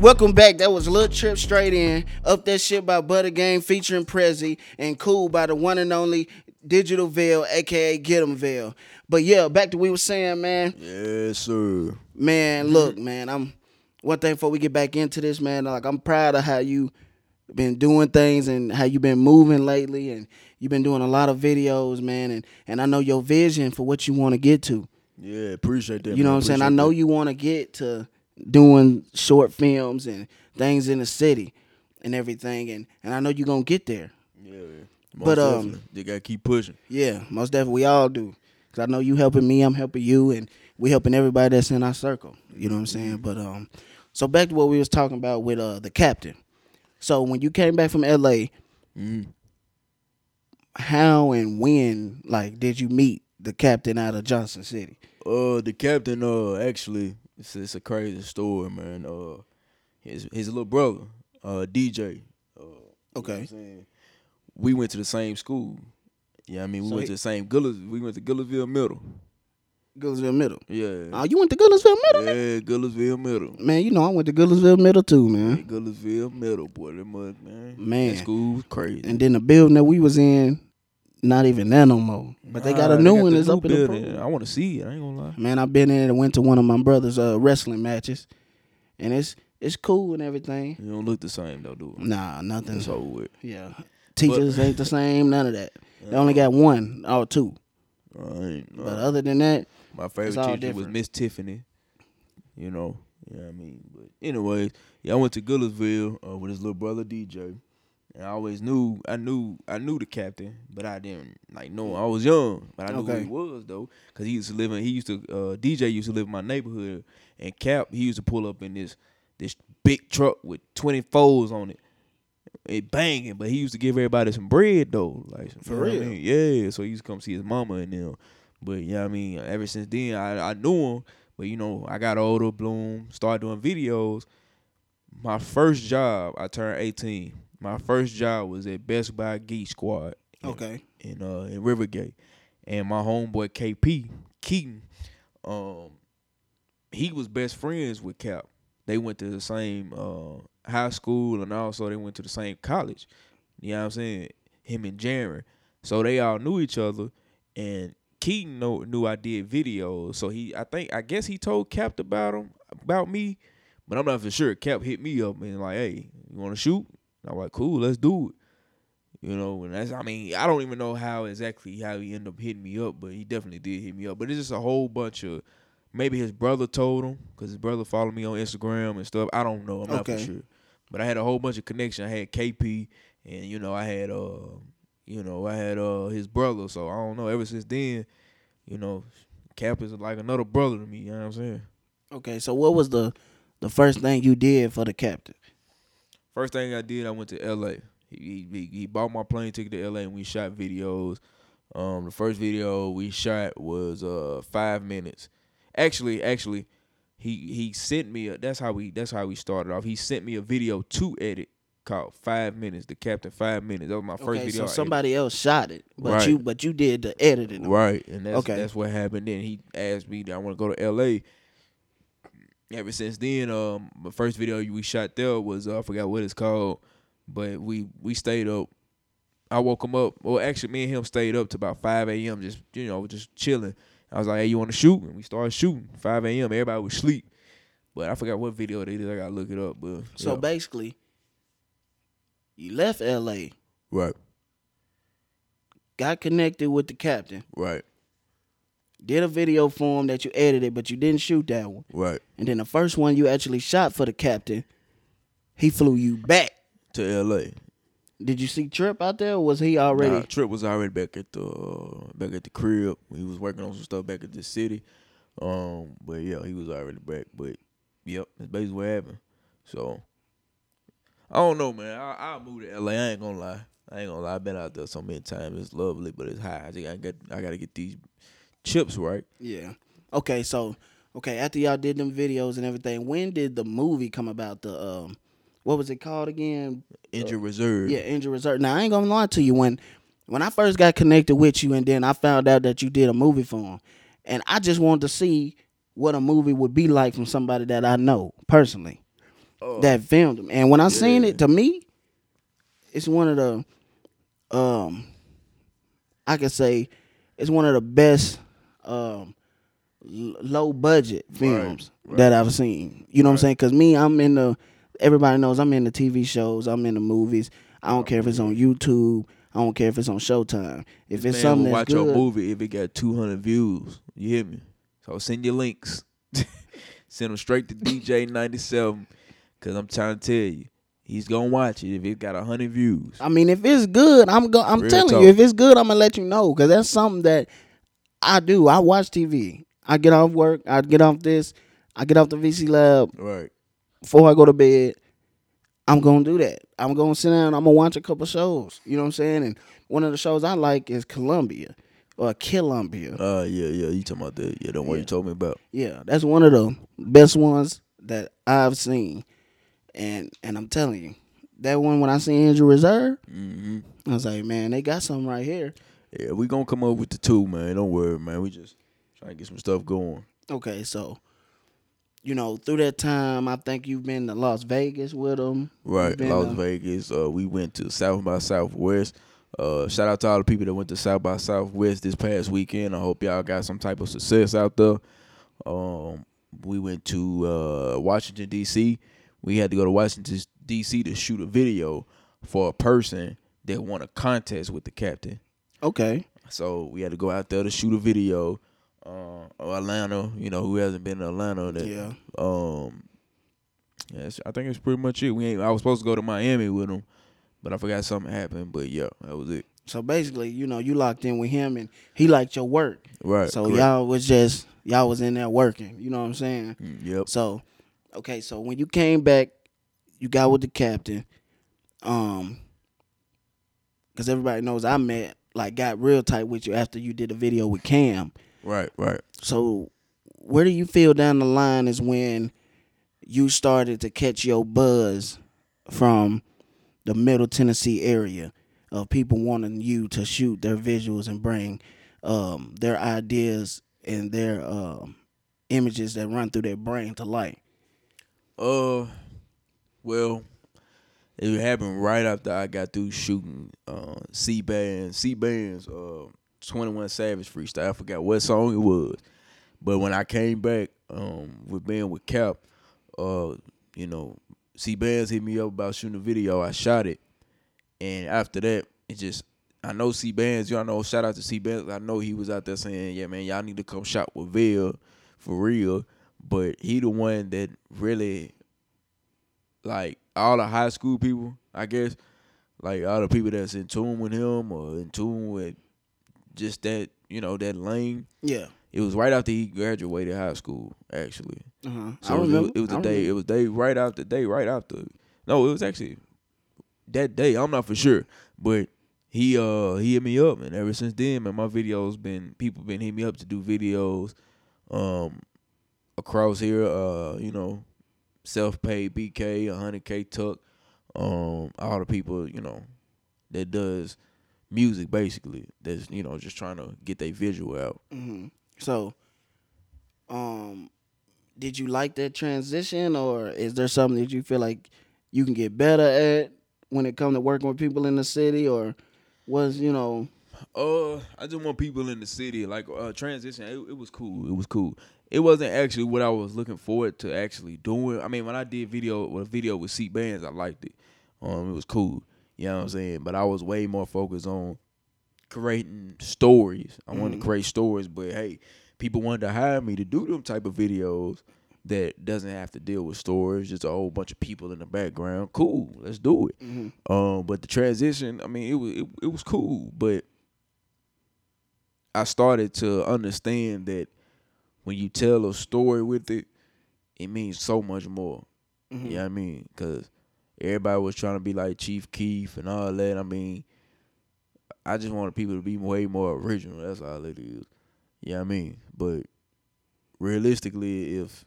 Welcome back. That was Lil Trip Straight In. Up That Shit by Butter Game featuring Prezi and Cool by the one and only Digital Veil, aka Get 'em Veil. But yeah, back to what we were saying, man. Yes, sir. Man, look, man, I'm one thing before we get back into this, man. Like I'm proud of how you been doing things and how you've been moving lately, and you've been doing a lot of videos, man. And and I know your vision for what you want to get to. Yeah, appreciate that. You know man. what I'm saying? I know that. you want to get to doing short films and things in the city and everything, and and I know you're gonna get there. Yeah, But, um, you gotta keep pushing. Yeah, most definitely we all do. Cause I know you helping me, I'm helping you, and we helping everybody that's in our circle. You know what I'm saying? But um, so back to what we was talking about with uh the captain. So when you came back from LA, Mm. how and when like did you meet the captain out of Johnson City? Uh, the captain. Uh, actually, it's, it's a crazy story, man. Uh, his his little brother, uh, DJ. Uh, you know Okay. We went to the same school. Yeah, I mean, we So went he- to the same Gullis. We went to Goodlettsville Middle. Goodlettsville Middle. Yeah. Oh, you went to Goodlettsville Middle? Yeah, Goodlettsville Middle. Man, you know I went to Goodlettsville Middle too, man. Goodlettsville Middle, boy. That mug, man. Man. That school was crazy. And then the building that we was in, not even there no more. But they got a new got one that's up in the pro- I want to see it. I ain't gonna lie. Man, I've been in and went to one of my brother's uh, wrestling matches, and it's it's cool and everything. You don't look the same though, do it? Nah, nothing. It's over with. Yeah, teachers ain't the same. None of that. [laughs] They only got one or two. Ain't, But other than that, my favorite teacher was. Miss Tiffany. You know, you know I mean. But anyways, yeah, I went to Goodlettsville uh, with his little brother DJ, and I always knew, I knew, I knew the captain, but I didn't like know. him. I was young, but I knew Okay. who he was though, cause he used to live in. He used to uh, DJ used to live in my neighborhood, and Cap he used to pull up in this this big truck with twenty fours on it. It banging, but he used to give everybody some bread though, like you For know what I real? mean? Yeah, so he used to come see his mama and them. But yeah, I mean, ever since then, I, I knew him. But you know, I got older, bloom, started doing videos. My first job, I turned 18. My first job was at Best Buy Geek Squad. in- Okay. In uh in Rivergate, and my homeboy KP Keaton, um, he was best friends with Cap. They went to the same uh high school, and also they went to the same college. You know what I'm saying? Him and Jaron. So they all knew each other, and Keaton know, knew I did videos. So he, I think, I guess he told Cap about him, about me, but I'm not for sure. Cap hit me up and like, hey, you want to shoot? And I'm like, cool, let's do it. You know, and that's, I mean, I don't even know how exactly how he ended up hitting me up, but he definitely did hit me up. But it's just a whole bunch of, maybe his brother told him, because his brother followed me on Instagram and stuff. I don't know. I'm not for sure. But I had a whole bunch of connection. I had KP, and you know, I had uh, you know, I had uh his brother. So I don't know. Ever since then, you know, Cap is like another brother to me. You know what I'm saying? Okay, so what was the the first thing you did for the captain? First thing I did, I went to L.A. He he, he bought my plane ticket to L.A. and we shot videos. Um, the first video we shot was uh five minutes. Actually, actually, he he sent me a. That's how we that's how we started off. He sent me a video to edit called Five Minutes. The Captain Five Minutes. That was my first okay, video. so somebody else shot it, but Right. you but you did the editing. Right, and that's Okay. that's what happened. Then he asked me, "I want to go to L.A." Ever since then, um, the first video we shot there was uh, I forgot what it's called, but we we stayed up. I woke him up. Well, actually, me and him stayed up to about five a.m. Just you know, just chilling. I was like, "Hey, you want to shoot?" And we started shooting. Five a.m. Everybody was asleep, but I forgot what video they did. I gotta look it up. But So basically, you left L.A. right, got connected with the captain, Right. Did a video for him that you edited, but you didn't shoot that one. Right. And then the first one you actually shot for the captain, he flew you back. To L.A. Did you see Trip out there, or was he already? Nah, Trip was already back at the uh, back at the crib. He was working on some stuff back at the city. Um, but yeah, he was already back. But yep, that's basically what happened. So I don't know, man. I I'll move to LA. I ain't gonna lie. I ain't gonna lie. I've been out there so many times. It's lovely, but it's high. I think I get I gotta get these chips right. Yeah. Okay, so okay, after y'all did them videos and everything, when did the movie come about? The um, what was it called again? Injury reserve. Yeah, injury reserve. Now I ain't gonna lie to you when when I first got connected with you, and then I found out that you did a movie for him, and I just wanted to see what a movie would be like from somebody that I know personally that filmed him. And when I seen it, to me, it's one of the um, I could say it's one of the best um low budget films that I've seen. You know what I'm saying? Because me, I'm in the. Everybody knows I'm in the TV shows. I'm in the movies. I don't care if it's on YouTube. I don't care if it's on Showtime. If it's Man something that's watch good, your movie if it got 200 views. You hear me? So send your links. [laughs] send them straight to DJ 97 because I'm trying to tell you, he's going to watch it if it got 100 views. I mean, if it's good, I'm go- I'm Real telling talk. you, if it's good, I'm gonna let you know because that's something that I do. I watch TV. I get off work. I get off this. I get off the VC lab Right. before I go to bed. I'm gonna do that. I'm gonna sit down. I'm gonna watch a couple shows. You know what I'm saying? And one of the shows I like is Columbia or Columbia. Uh, yeah, yeah. You talking about that? Yeah, the one you told me about. Yeah, that's one of the best ones that I've seen. And and I'm telling you, that one when I seen Injury Reserve, hmm I was like, man, they got something right here. Yeah, we gonna come up with the two, man. Don't worry, man. We just trying to get some stuff going. Okay, so you know, through that time, I think you've been to Las Vegas with them. Right, Las uh, Vegas. Uh, we went to South by Southwest. Uh, shout out to all the people that went to South by Southwest this past weekend. I hope y'all got some type of success out there. Um, we went to uh, Washington D.C. We had to go to Washington D.C. to shoot a video for a person that won a contest with the captain. Okay. So we had to go out there to shoot a video. Uh, Atlanta, you know, who hasn't been in Atlanta? That, Yeah. Um, yes, I think it's pretty much it. We ain't. I was supposed to go to Miami with him, but I forgot something happened. But yeah, that was it. So basically, you know, you locked in with him and he liked your work. Right. So correct. y'all was just y'all was in there working. You know what I'm saying? Mm, Yep. So, okay, so when you came back, you got with the captain. Um, because everybody knows I met like got real tight with you after you did a video with Cam. Right. Right. So, where do you feel down the line is when you started to catch your buzz from the Middle Tennessee area of people wanting you to shoot their visuals and bring um, their ideas and their um, images that run through their brain to light? Uh, well, it happened right after I got through shooting uh C bands, C bands, uh, Twenty One Savage freestyle. I forgot what song it was, but when I came back, um, with being with Cap, uh, you know, C bands hit me up about shooting a video. I shot it, and after that, it just. I know C Bands, y'all know. Shout out to C Bands. I know he was out there saying, "Yeah, man, y'all need to come shop with Ville for real." But he the one that really like all the high school people, I guess, like all the people that's in tune with him or in tune with just that, you know, that lane. Yeah. It was right after he graduated high school, actually. Uh-huh. So I it was- remember. it was the day. remember. It was day right after day right after. No, it was actually that day. I'm not for sure, but he uh he hit me up, and ever since then, man, my videos been people been hitting me up to do videos, um, across here. Uh, you know, self paid BK, 100K Tuck, um, all the people you know that does music basically. That's you know just trying to get their visual out. hmm So, um, did you like that transition, or is there something that you feel like you can get better at when it comes to working with people in the city, or was you know? Uh, I just want people in the city like uh transition. It, it was cool. It was cool. It wasn't actually what I was looking forward to actually doing. I mean, when I did video with a video with C bands, I liked it. Um, it was cool. You know what I'm saying? But I was way more focused on creating stories. I wanted Mhm. to create stories, but hey, people wanted to hire me to do them type of videos that doesn't have to deal with stories, just a whole bunch of people in the background. Cool, let's do it. Mhm. Um, but the transition, I mean, it was it, it was cool, but I started to understand that when you tell a story with it, it means so much more. Mhm. You know what I mean? Because everybody was trying to be like Chief Keef and all that. I mean, I just wanted people to be way more original. That's all it is. You know what I mean? But realistically, if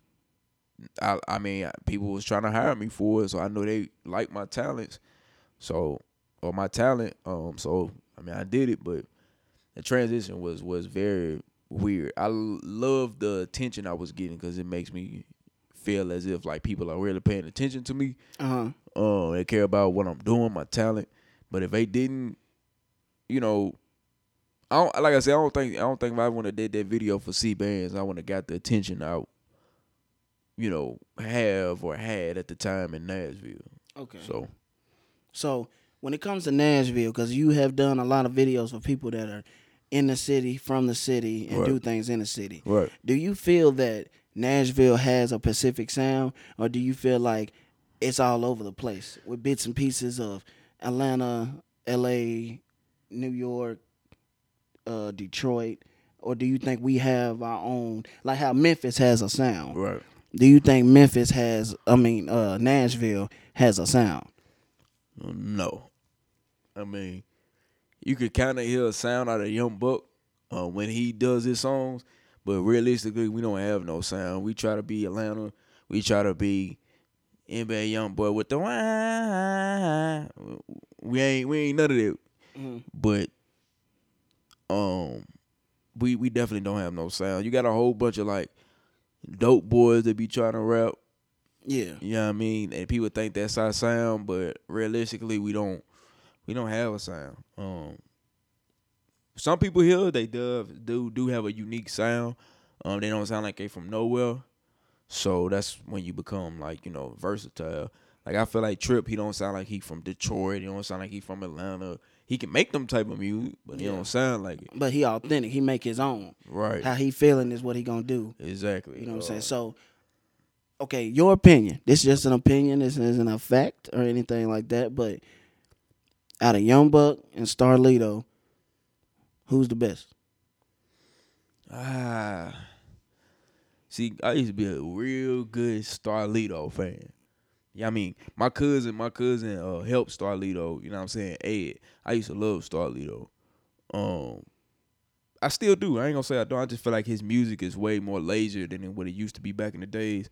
I, I mean, people was trying to hire me for it, so I know they like my talents, so or my talent. Um, so I mean, I did it, but the transition was was very weird. I love the attention I was getting because it makes me feel as if like people are really paying attention to me. Uh-huh. Um, they care about what I'm doing, my talent. But if they didn't, you know, I don't like I said, I don't think I don't think if I would have did that video for C bands, I would have got the attention I, you know, have or had at the time in Nashville. Okay. So So when it comes to Nashville, because you have done a lot of videos for people that are in the city, from the city, and Right. do things in the city. Right. Do you feel that Nashville has a Pacific sound, or do you feel like it's all over the place with bits and pieces of Atlanta, L.A., New York, uh, Detroit, or do you think we have our own, like how Memphis has a sound? Right. Do you think Memphis has, I mean, uh, Nashville has a sound? No. I mean, you could kind of hear a sound out of Young Buck uh, when he does his songs, but realistically, we don't have no sound. We try to be Atlanta. We try to be NBA Young Boy with the wah. We ain't we ain't none of that. Mhm. But um, we we definitely don't have no sound. You got a whole bunch of like dope boys that be trying to rap. Yeah. You know what I mean? And people think that's our sound, but realistically we don't we don't have a sound. Um some people here they do do do have a unique sound. Um they don't sound like they from nowhere. So that's when you become like, you know, versatile. Like I feel like Trip, he don't sound like he from Detroit, he don't sound like he from Atlanta. He can make them type of music, but he Yeah. don't sound like it. But he authentic. He make his own. Right. How he feeling is what he gonna do. Exactly. You know what I'm Uh, saying? So, okay, your opinion. This is just an opinion. This isn't a fact or anything like that. But out of Young Buck and Starlito, who's the best? Ah. See, I used to be a real good Starlito fan. Yeah, I mean, my cousin, my cousin uh helped Starlito, you know what I'm saying? Ed. I used to love Starlito. Um I still do. I ain't gonna say I don't. I just feel like his music is way more lazier than what it used to be back in the days.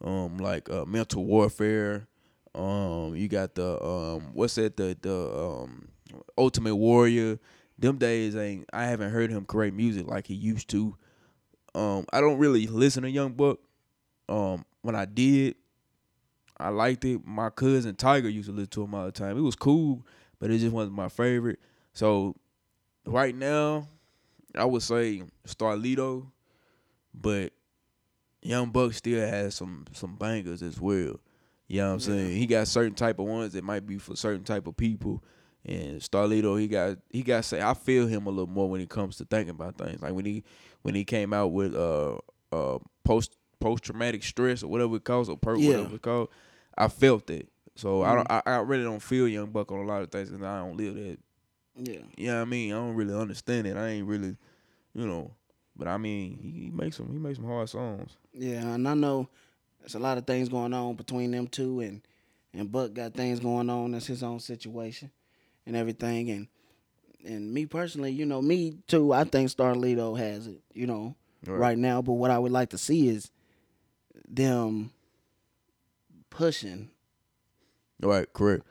Um, like uh, mental warfare. Um, you got the um, what's that? The the um, Ultimate Warrior. Them days ain't. I haven't heard him create music like he used to. Um, I don't really listen to Young Buck. Um, when I did, I liked it. My cousin Tiger used to listen to him all the time. It was cool, but it just wasn't my favorite. So right now, I would say Starlito, but Young Buck still has some some bangers as well. You know what I'm saying? He got certain type of ones that might be for certain type of people. And Starlito, he got he got say I feel him a little more when it comes to thinking about things. Like when he when he came out with uh uh post post traumatic stress or whatever it calls or per Yeah. whatever it's called, I felt it. So I don't I, I really don't feel Young Buck on a lot of things because I don't live that Yeah. you know I mean? I don't really understand it. I ain't really, you know. But I mean, he, he makes some he makes some hard songs. Yeah, and I know there's a lot of things going on between them two, and and Buck got things going on. That's his own situation and everything. And and me personally, you know, me too. I think Starlito has it, you know, Right. right, now. But what I would like to see is them pushing. Right, correct.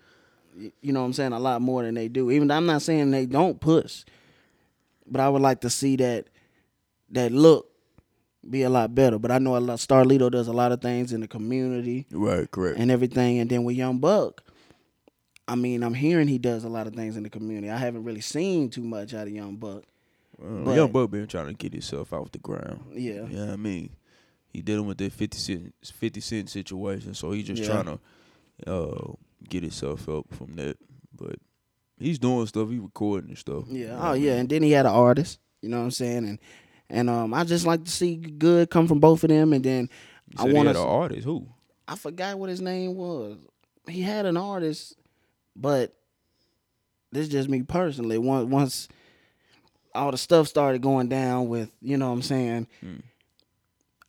You know what I'm saying? A lot more than they do. Even though I'm not saying they don't push, but I would like to see that that look be a lot better. But I know a lot. Starlito does a lot of things in the community, Right, correct. and everything. And then with Young Buck, I mean, I'm hearing he does a lot of things in the community. I haven't really seen too much out of Young Buck. But- Young Buck been trying to get himself off the ground. Yeah. You know I mean? He dealing with that 50 cent 50 cent situation, so he just Yeah. trying to uh, get himself up from that. But he's doing stuff. He recording and stuff. Yeah. Oh yeah, and then he had an artist. You know what I'm saying? And and um, I just like to see good come from both of them. And then I want had an artist. Who? I forgot what his name was. He had an artist, but this is just me personally. Once once all the stuff started going down with, you know what I'm saying, Hmm.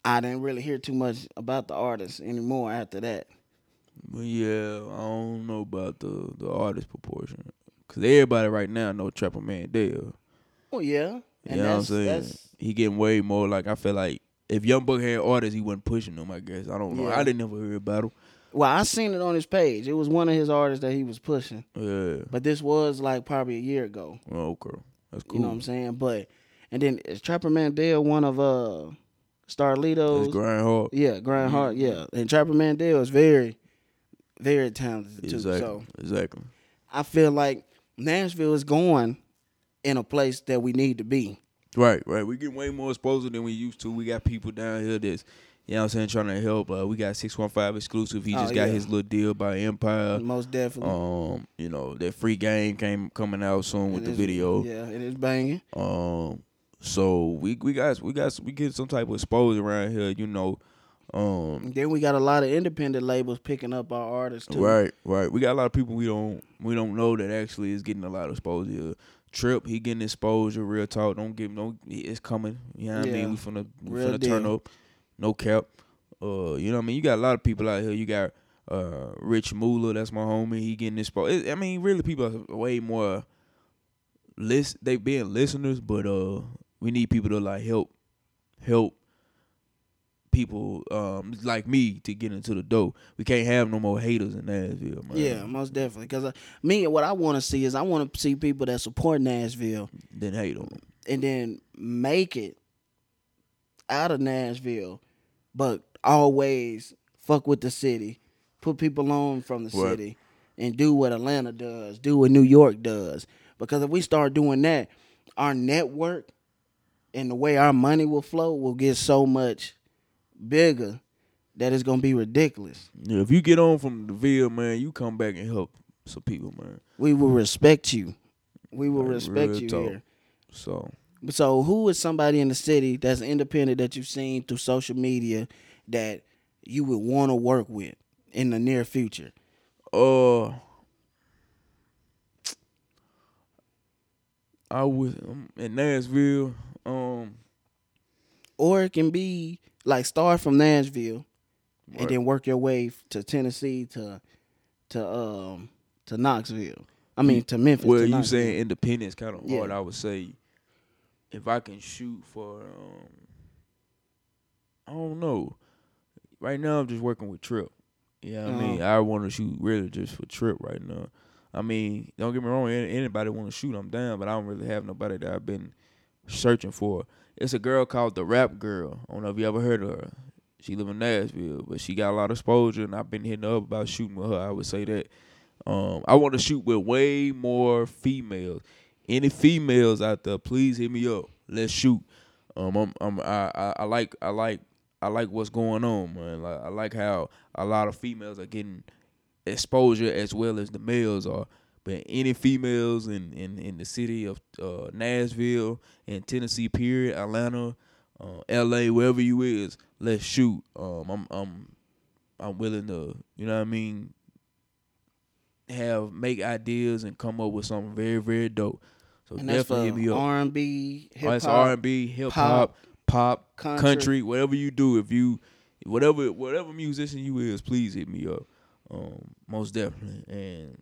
I didn't really hear too much about the artist anymore after that. But yeah, I don't know about the the artist proportion. Cause everybody right now know Trapper Mandel. Oh yeah. You know what I'm saying? that's- He getting way more like I feel like if Young Buck had artists, he wasn't pushing them. I guess I don't know. Yeah. I didn't ever hear about him. Well, I seen it on his page. It was one of his artists that he was pushing. Yeah. But this was like probably a year ago. Oh, okay. That's cool. You know what I'm saying? But and then is Trapper Mandel one of uh Starlito's That's Grind Hard. Yeah, Grind Hard, yeah. And Trapper Mandel is very, very talented too. Exactly. So exactly. I feel like Nashville is going in a place that we need to be. Right, right. We getting way more exposure than we used to. We got people down here that's, you know what I'm saying, trying to help. Uh, we got 615 exclusive. He Oh, just got yeah. his little deal by Empire. Most definitely. Um, you know, that free game came coming out soon with It the is- video. Yeah, it is banging. Um, so we we got we got we get some type of exposure around here, you know. Um, then we got a lot of independent labels picking up our artists too. Right, right. We got a lot of people we don't we don't know that actually is getting a lot of exposure. Trip, he getting exposure. Real talk. Don't give no. It's coming. You know what I mean? We finna we Real finna turn up. No cap. Uh, you know what I mean? You got a lot of people out here. You got uh Rich Moolah. That's my homie. He getting exposed. I mean, really, people are way more. List they being listeners, but uh, we need people to like help, help people um like me to get into the dough. We can't have no more haters in Nashville, man. Yeah, most definitely. Because uh, me, what I want to see is I want to see people that support Nashville Then hate on them. and then make it out of Nashville, but always fuck with the city, put people on from the Right. city, and do what Atlanta does, do what New York does. Because if we start doing that, our network and the way our money will flow will get so much bigger that it's gonna be ridiculous. Yeah, if you get on from the Ville, man, you come back and help some people, man. We will respect you. We will Like, respect you talk. here. So So who is somebody in the city that's independent that you've seen through social media that you would want to work with in the near future? uh I was um, in Nashville, um Or it can be like start from Nashville Right. and then work your way to Tennessee to to um to Knoxville. I mean to Memphis. Well, to you saying independence kind of Yeah. hard. I would say if I can shoot for, um, I don't know. Right now, I'm just working with Trip. Yeah, I mean, Uh-huh. I want to shoot really just for Trip right now. I mean, don't get me wrong. Anybody want to shoot, I'm down. But I don't really have nobody that I've been searching for. It's a girl called the Rap Girl. I don't know if you ever heard of her. She live in Nashville, but she got a lot of exposure, and I've been hitting up about shooting with her. I would say that. Um, I want to shoot with way more females. Any females out there, please hit me up. Let's shoot. Um, I'm, I'm I, I, I like I like I like what's going on, man. Like, I like how a lot of females are getting exposure as well as the males are. But any females in, in, in the city of uh, Nashville and Tennessee, period, Atlanta, uh, L.A., wherever you is, let's shoot. Um, I'm I'm I'm willing to, you know what I mean, have make ideas and come up with something very very dope. So and definitely hit me up. R and B, hip Oh, hop, it's R and B, hip hop, pop, country. country. whatever you do. If you, whatever whatever musician you is, please hit me up. Um, most definitely, and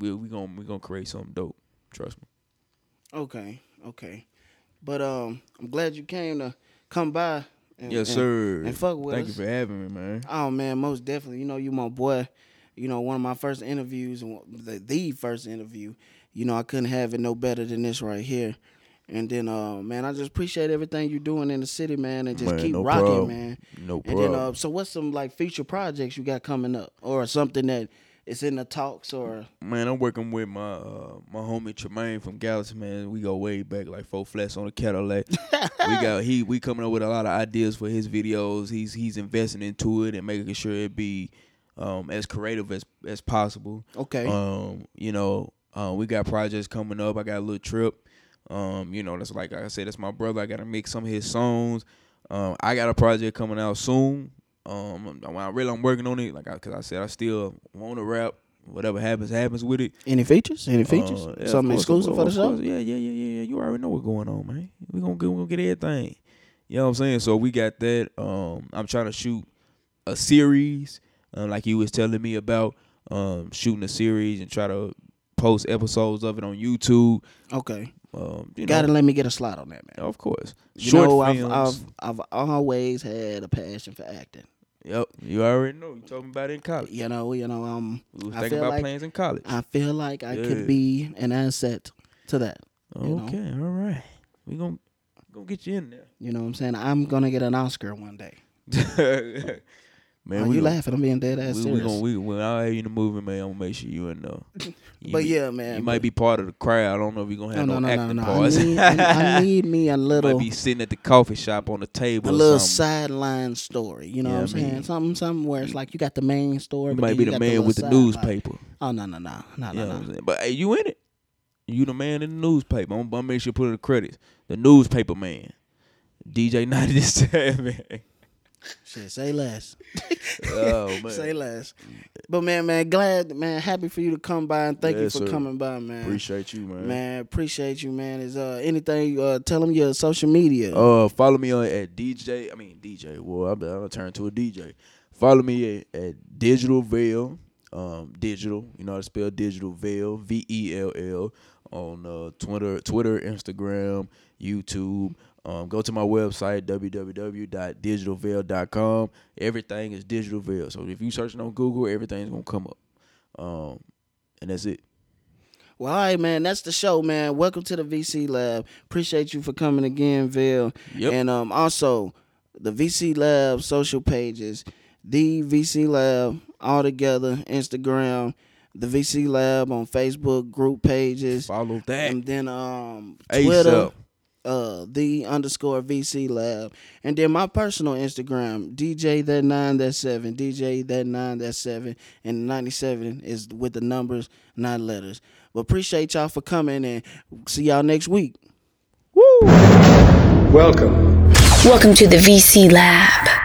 we we gonna we gonna create something dope. Trust me. Okay, okay. But um, I'm glad you came to come by. And, yes, and- sir. And fuck with Thank us. you for having me, man. Oh man, most definitely. You know, you my boy. You know, one of my first interviews, the, the first interview. You know, I couldn't have it no better than this right here. And then, uh, man, I just appreciate everything you're doing in the city, man, and just Man, keep no rocking, problem. man. No And then, uh, so what's some like future projects you got coming up, or something that is in the talks, or Man, I'm working with my uh, my homie Tremaine from Galaxy. Man, we go way back, like four flats on a Cadillac. [laughs] we got he we coming up with a lot of ideas for his videos. He's he's investing into it and making sure it be um, as creative as as possible. Okay. Um, you know, Uh, we got projects coming up. I got a little trip. Um, you know, that's like I said, that's my brother. I gotta make some of his songs. Um, I got a project coming out soon. Um, when I really I'm working on it, like I, cause I said I still want to rap. Whatever happens, happens with it. Any features? Any features? Uh, yeah, Something course, exclusive of for the show? Yeah, yeah, yeah, yeah, yeah. You already know what's going on, man. We gonna get, we gonna get everything. You know what I'm saying? So we got that. Um, I'm trying to shoot a series, uh, like you was telling me about. Um, shooting a series and try to post episodes of it on YouTube. Okay. Um, you Gotta know, let me get a slot on that, man. of course. You Short know, I've. I've I've always had a passion for acting. Yep, you already know. You talking about it in college. You know, you know, um, We I feel about like plans in college. I feel like I Yeah. could be an asset to that. you know? Okay, all right. We gonna gonna get you in there. You know what I'm saying? I'm gonna get an Oscar one day. [laughs] man, Are we you gonna- laughing? I'm being dead ass we, we serious. gonna we when I in the movie, man, I'm gonna make sure you in there. [laughs] But yeah, man, you might be part of the crowd. I don't know if you're gonna have no, no, no, no, no, acting no. I parts. need, I, I [laughs] need me a you little, might be sitting at the coffee shop on the table. a little sideline story. You know Yeah, what I'm I mean, saying? Something, something where it's like you got the main story. You but might be you the man little with the newspaper. Oh no, no, no, no, You no, no. saying? But hey, you in it? You the man in the newspaper. I'm gonna make sure you put in the credits. The newspaper man, DJ 97. [laughs] Shit, say less. [laughs] oh man, Say less. But man, man, glad, man, happy for you to come by and thank you for sir. coming by, man. Appreciate you, man. Man, appreciate you, man. Is uh anything? Uh, tell them your social media. Uh, follow me on at DJ. I mean DJ. Well, I'm, I'm gonna turn to a DJ. Follow me at, at Digital Veil. Um, digital. You know how to spell digital veil. V E L L on uh, Twitter, Twitter, Instagram, YouTube. Um, go to my website www.digitalveil.com. Everything is Digital Veil. So if you searching on Google, everything's gonna come up. Um, and that's it. Well, all right, man. That's the show, man. Welcome to the VC Lab. Appreciate you for coming again, Ville. Yep. And um, also the VC Lab social pages, the VC Lab all together, Instagram, the VC Lab on Facebook group pages. Follow that. And then um ASAP. Twitter, uh the underscore VC Lab. And then my personal Instagram, DJ that nine that seven, DJ that nine that seven, and ninety seven is with the numbers, not letters. But appreciate y'all for coming and see y'all next week. Woo! Welcome. Welcome to the VC Lab.